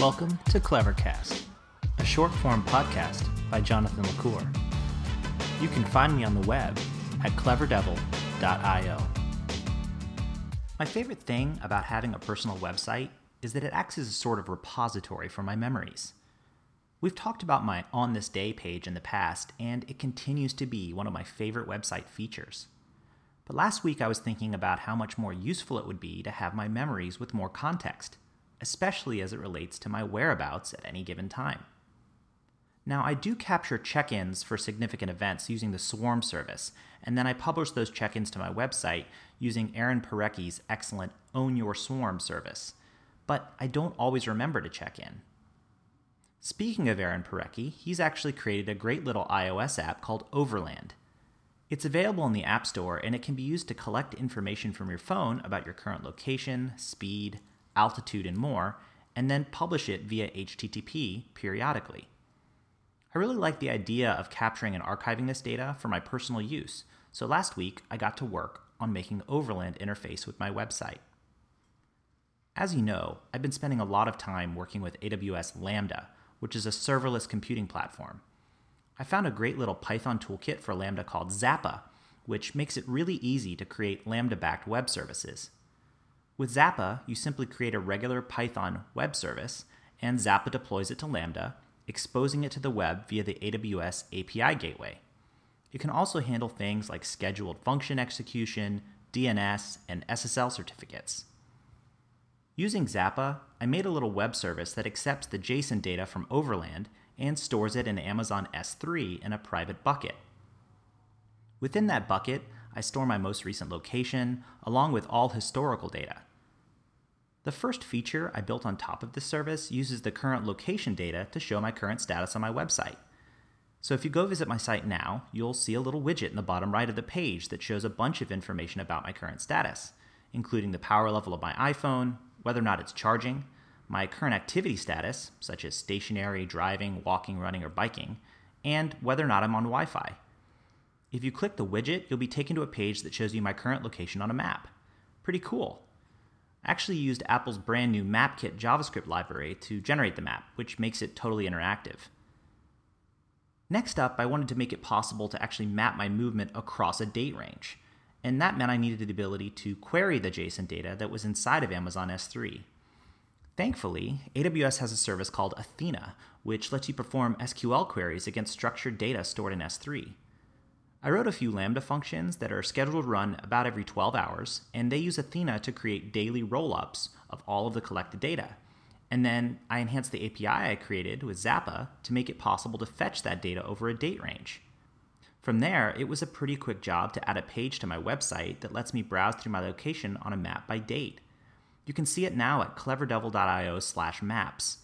Welcome to Clevercast, a short form podcast by Jonathan LaCour. You can find me on the web at cleverdevil.io. My favorite thing about having a personal website is that it acts as a sort of repository for my memories. We've talked about my On This Day page in the past, and it continues to be one of my favorite website features. But last week I was thinking about how much more useful it would be to have my memories with more context, especially as it relates to my whereabouts at any given time. Now, I do capture check ins for significant events using the Swarm service, and then I publish those check ins to my website using Aaron Parecki's excellent Own Your Swarm service. But I don't always remember to check in. Speaking of Aaron Parecki, he's actually created a great little iOS app called Overland. It's available in the App Store and it can be used to collect information from your phone about your current location, speed, altitude, and more, and then publish it via HTTP periodically. I really like the idea of capturing and archiving this data for my personal use, so last week I got to work on making Overland interface with my website. As you know, I've been spending a lot of time working with AWS Lambda, which is a serverless computing platform. I found a great little Python toolkit for Lambda called Zappa, which makes it really easy to create Lambda backed web services. With Zappa, you simply create a regular Python web service, and Zappa deploys it to Lambda exposing it to the web via the AWS API gateway. It can also handle things like scheduled function execution, DNS, and SSL certificates. Using Zappa, I made a little web service that accepts the JSON data from Overland and stores it in Amazon S3 in a private bucket. Within that bucket, I store my most recent location, along with all historical data. The first feature I built on top of this service uses the current location data to show my current status on my website. So if you go visit my site now, you'll see a little widget in the bottom right of the page that shows a bunch of information about my current status, including the power level of my iPhone, whether or not it's charging, my current activity status, such as stationary, driving, walking, running, or biking, and whether or not I'm on Wi Fi. If you click the widget, you'll be taken to a page that shows you my current location on a map. Pretty cool I actually used Apple's brand new MapKit JavaScript library to generate the map, which makes it totally interactive. Next up, I wanted to make it possible to actually map my movement across a date range, and that meant I needed the ability to query the JSON data that was inside of Amazon S3. Thankfully, AWS has a service called Athena, which lets you perform SQL queries against structured data stored in S3. I wrote a few Lambda functions that are scheduled to run about every 12 hours, and they use Athena to create daily rollups of all of the collected data. And then I enhanced the API I created with Zappa to make it possible to fetch that data over a date range. From there, it was a pretty quick job to add a page to my website that lets me browse through my location on a map by date. You can see it now at cleverdevil.io slash maps.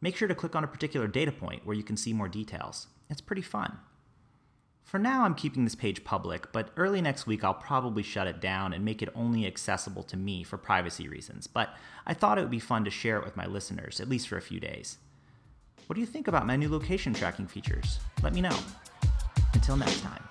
Make sure to click on a particular data point where you can see more details. It's pretty fun. For now, I'm keeping this page public, but early next week I'll probably shut it down and make it only accessible to me for privacy reasons. But I thought it would be fun to share it with my listeners, at least for a few days. What do you think about my new location tracking features? Let me know. Until next time.